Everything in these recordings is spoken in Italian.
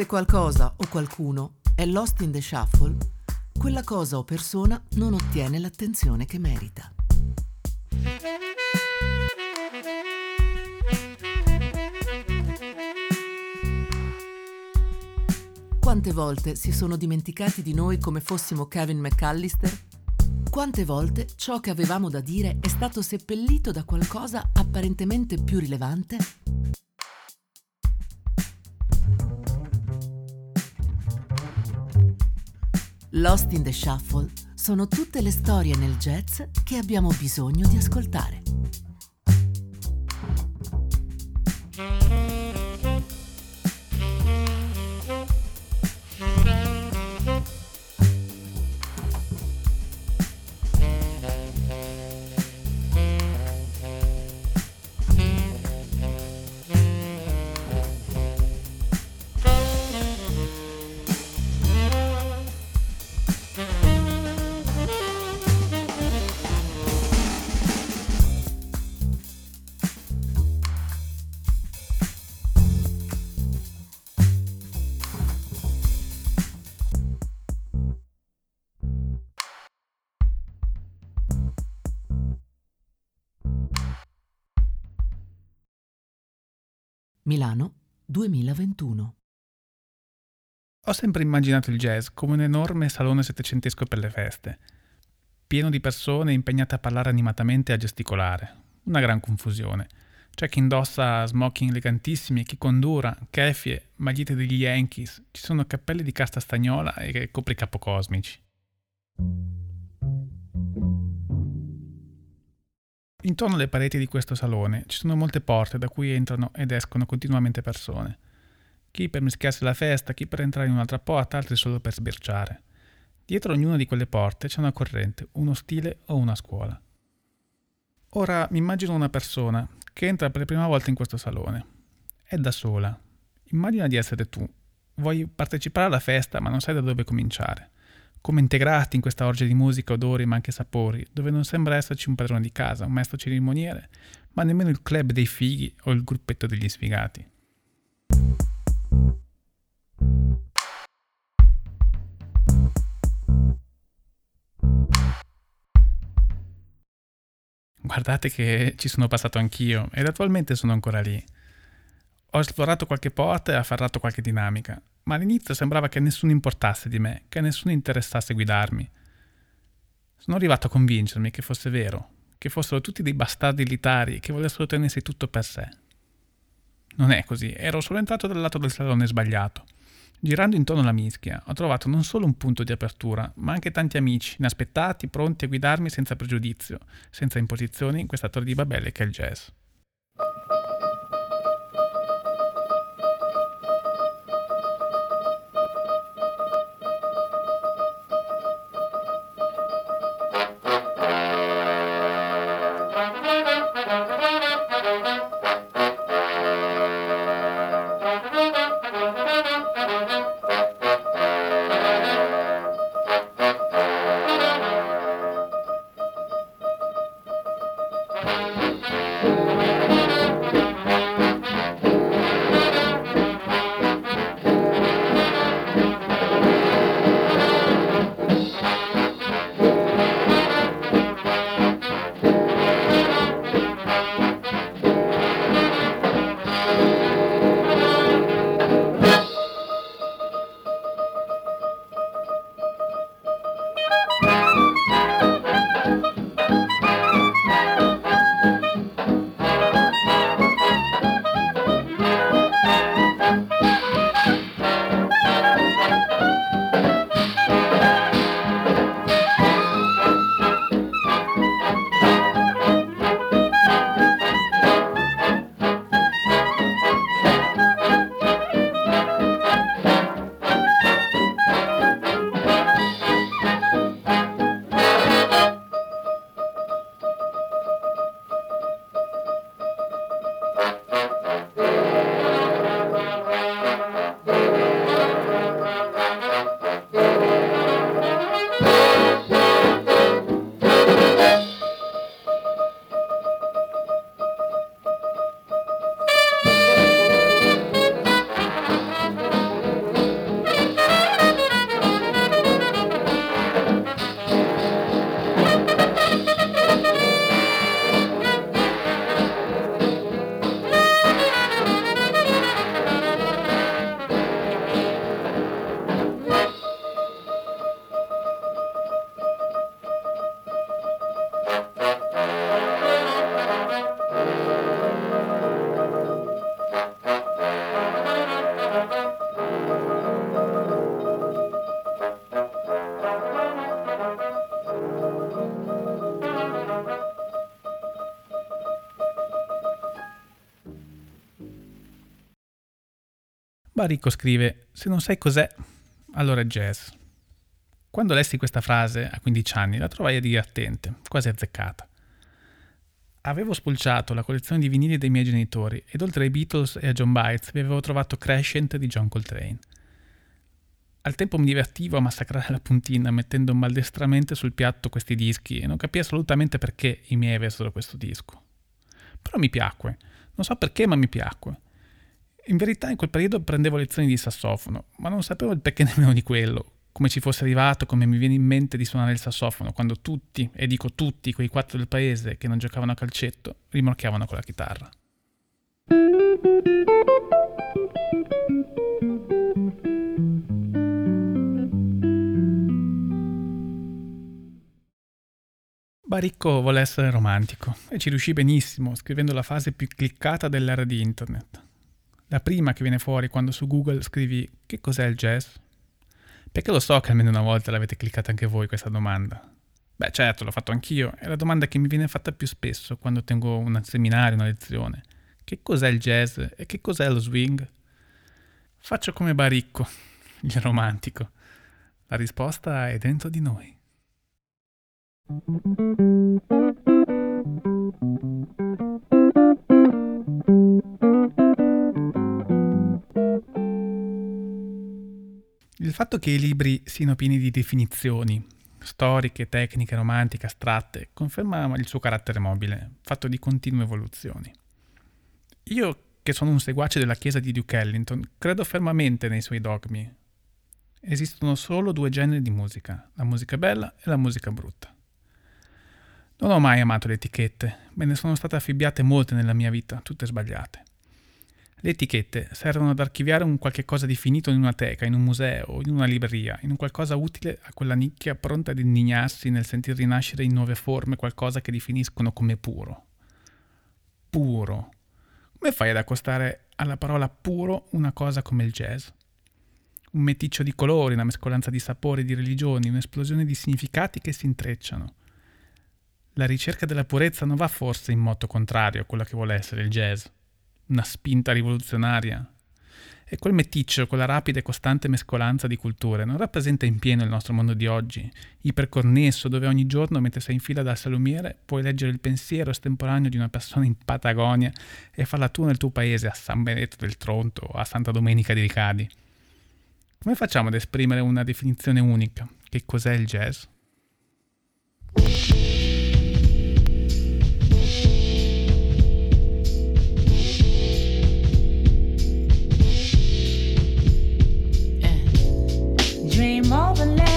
Se qualcosa o qualcuno è lost in the shuffle, quella cosa o persona non ottiene l'attenzione che merita. Quante volte si sono dimenticati di noi come fossimo Kevin McAllister? Quante volte ciò che avevamo da dire è stato seppellito da qualcosa apparentemente più rilevante? Lost in the Shuffle sono tutte le storie nel jazz che abbiamo bisogno di ascoltare. Milano 2021. Ho sempre immaginato il jazz come un enorme salone settecentesco per le feste, pieno di persone impegnate a parlare animatamente e a gesticolare. Una gran confusione. C'è chi indossa smoking elegantissimi, chi condura, keffie, magliette degli Yankees, ci sono cappelli di casta stagnola e copricapo cosmici. Intorno alle pareti di questo salone ci sono molte porte da cui entrano ed escono continuamente persone. Chi per mischiarsi alla festa, chi per entrare in un'altra porta, altri solo per sbirciare. Dietro ognuna di quelle porte c'è una corrente, uno stile o una scuola. Ora mi immagino una persona che entra per la prima volta in questo salone. È da sola. Immagina di essere tu. Vuoi partecipare alla festa ma non sai da dove cominciare come integrarti in questa orgia di musica, odori ma anche sapori, dove non sembra esserci un padrone di casa, un maestro cerimoniere, ma nemmeno il club dei fighi o il gruppetto degli sfigati. Guardate che ci sono passato anch'io ed attualmente sono ancora lì. Ho esplorato qualche porta e afferrato qualche dinamica, ma all'inizio sembrava che nessuno importasse di me, che nessuno interessasse guidarmi. Sono arrivato a convincermi che fosse vero, che fossero tutti dei bastardi elitari che volessero tenersi tutto per sé. Non è così, ero solo entrato dal lato del salone sbagliato. Girando intorno alla mischia, ho trovato non solo un punto di apertura, ma anche tanti amici, inaspettati, pronti a guidarmi senza pregiudizio, senza imposizioni in questa torre di Babele che è il jazz. Baricco scrive: Se non sai cos'è, allora è jazz. Quando lessi questa frase a 15 anni la trovai divertente, quasi azzeccata. Avevo spulciato la collezione di vinili dei miei genitori ed oltre ai Beatles e a John Bites vi avevo trovato Crescent di John Coltrane. Al tempo mi divertivo a massacrare la puntina mettendo maldestramente sul piatto questi dischi e non capii assolutamente perché i miei avessero questo disco. Però mi piacque, non so perché ma mi piacque. In verità in quel periodo prendevo lezioni di sassofono, ma non sapevo il perché nemmeno di quello, come ci fosse arrivato, come mi viene in mente di suonare il sassofono, quando tutti, e dico tutti, quei quattro del paese che non giocavano a calcetto, rimorchiavano con la chitarra. Baricco vuole essere romantico e ci riuscì benissimo scrivendo la fase più cliccata dell'era di internet. La prima che viene fuori quando su Google scrivi che cos'è il jazz? Perché lo so che almeno una volta l'avete cliccata anche voi questa domanda. Beh certo, l'ho fatto anch'io, è la domanda che mi viene fatta più spesso quando tengo un seminario, una lezione. Che cos'è il jazz e che cos'è lo swing? Faccio come Baricco, il romantico. La risposta è dentro di noi. Il fatto che i libri siano pieni di definizioni, storiche, tecniche, romantiche, astratte, conferma il suo carattere mobile, fatto di continue evoluzioni. Io, che sono un seguace della chiesa di Duke Ellington, credo fermamente nei suoi dogmi. Esistono solo due generi di musica, la musica bella e la musica brutta. Non ho mai amato le etichette, me ne sono state affibbiate molte nella mia vita, tutte sbagliate. Le etichette servono ad archiviare un qualche cosa di finito in una teca, in un museo, in una libreria, in un qualcosa utile a quella nicchia pronta ad indignarsi nel sentir rinascere in nuove forme qualcosa che definiscono come puro. Puro. Come fai ad accostare alla parola puro una cosa come il jazz? Un meticcio di colori, una mescolanza di sapori, di religioni, un'esplosione di significati che si intrecciano. La ricerca della purezza non va forse in moto contrario a quello che vuole essere il jazz una spinta rivoluzionaria. E quel meticcio, quella rapida e costante mescolanza di culture, non rappresenta in pieno il nostro mondo di oggi, iperconnesso, dove ogni giorno, mentre sei in fila dal salumiere, puoi leggere il pensiero estemporaneo di una persona in Patagonia e farla tu nel tuo paese, a San Benedetto del Tronto o a Santa Domenica di Ricadi. Come facciamo ad esprimere una definizione unica? Che cos'è il jazz? I hear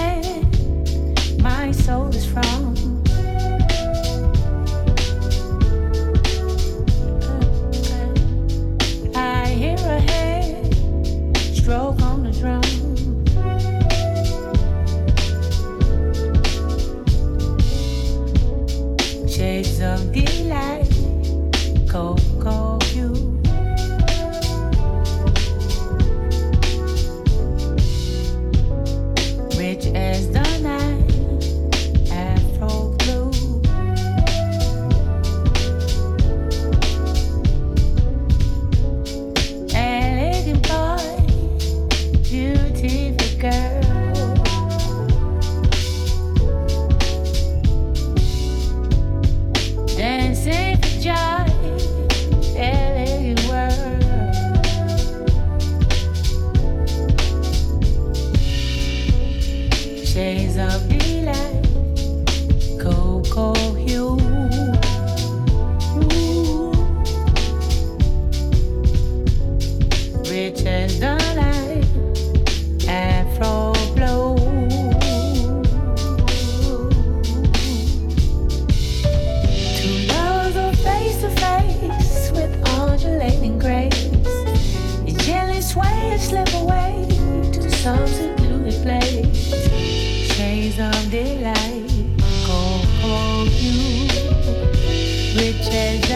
a hand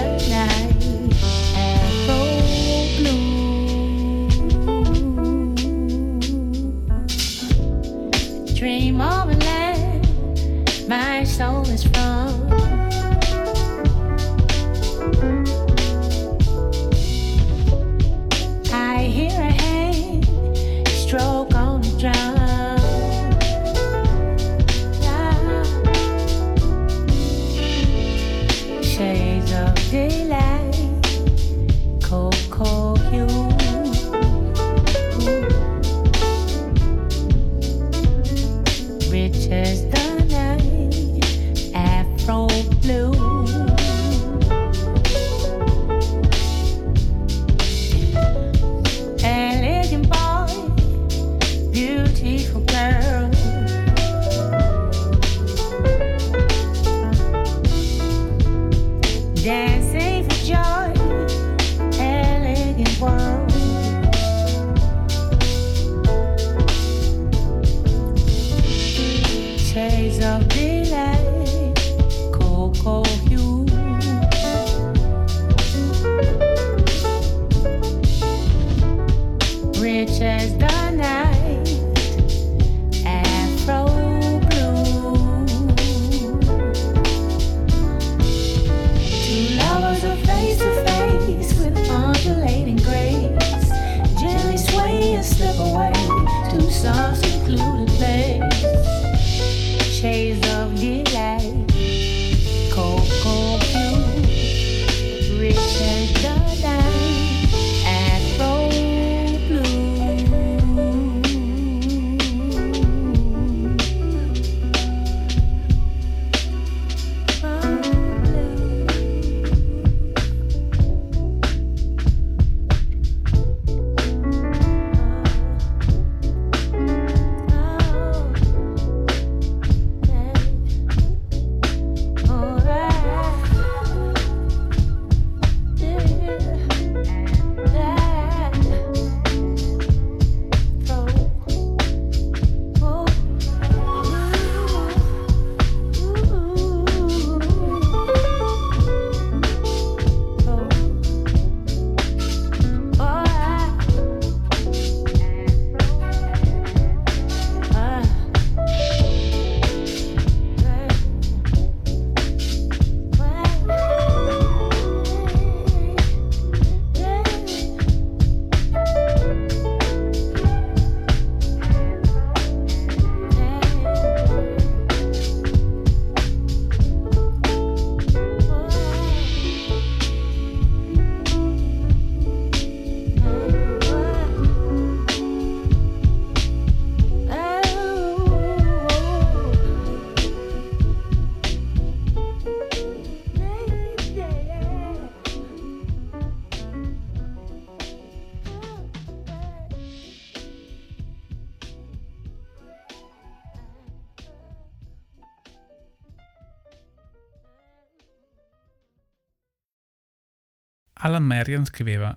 Alan Marian scriveva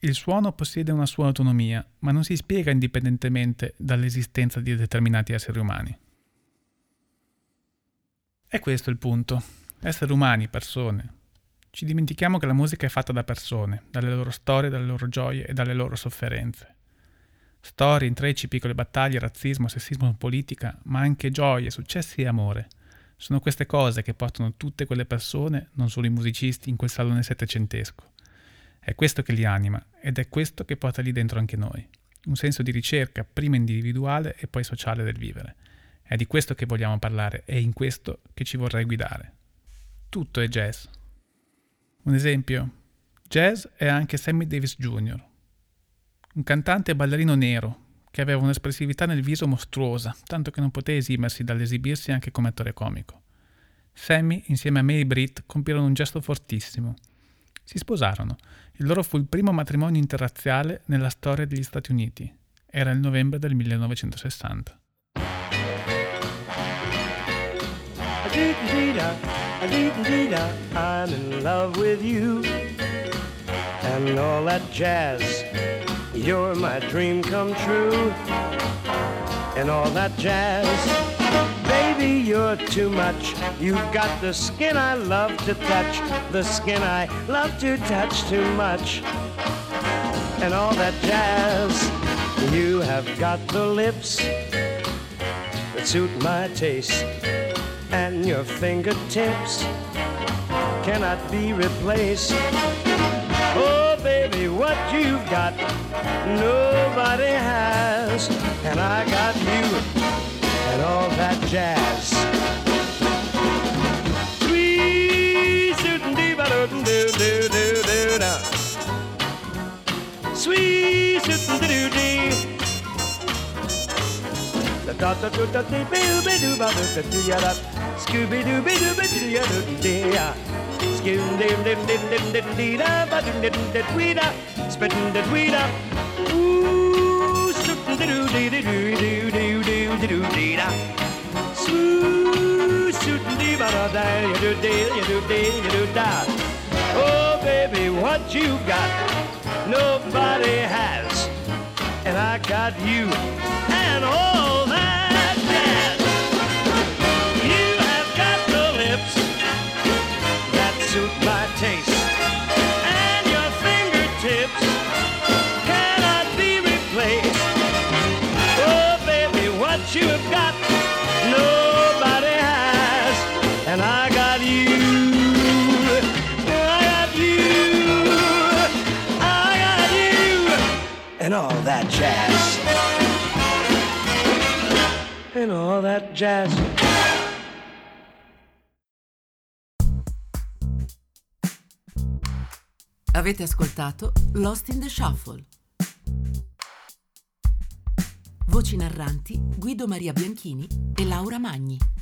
Il suono possiede una sua autonomia, ma non si spiega indipendentemente dall'esistenza di determinati esseri umani. E questo è il punto. Esseri umani, persone. Ci dimentichiamo che la musica è fatta da persone, dalle loro storie, dalle loro gioie e dalle loro sofferenze. Storie, intrecci, piccole battaglie, razzismo, sessismo, politica, ma anche gioie, successi e amore. Sono queste cose che portano tutte quelle persone, non solo i musicisti, in quel salone settecentesco. È questo che li anima ed è questo che porta lì dentro anche noi. Un senso di ricerca, prima individuale e poi sociale del vivere. È di questo che vogliamo parlare e in questo che ci vorrei guidare. Tutto è jazz. Un esempio? Jazz è anche Sammy Davis Jr., un cantante e ballerino nero che aveva un'espressività nel viso mostruosa, tanto che non poté esimersi dall'esibirsi anche come attore comico. Sammy, insieme a Mary Britt, compirono un gesto fortissimo. Si sposarono. Il loro fu il primo matrimonio interrazziale nella storia degli Stati Uniti. Era il novembre del 1960. I'm in love with you and all that jazz. You're my dream come true and all that jazz. Baby, you're too much. You've got the skin I love to touch, the skin I love to touch too much. And all that jazz. You have got the lips that suit my taste, and your fingertips cannot be replaced. Oh, what you've got, nobody has. And I got you and all that jazz. Sweet shootin' dee ba doo doo doo doo doo da. Sweet shootin' doo doo dee. Da da da da da dee boo ba doo ba doo da doo ya da. Scooby doo ba doo ba doo ya doo dee ya. Skin dim dim dim dim dim dee da ba doo dim dim wee da spittin' the weed up. Ooh, sootin' doo doo doo doo doo doo doo doo dee dee ba da da, you do you do you do. Oh, baby, what you got, nobody has, and I got you, and all. jazz. And all that jazz. Avete ascoltato Lost in the Shuffle. Voci narranti Guido Maria Bianchini e Laura Magni.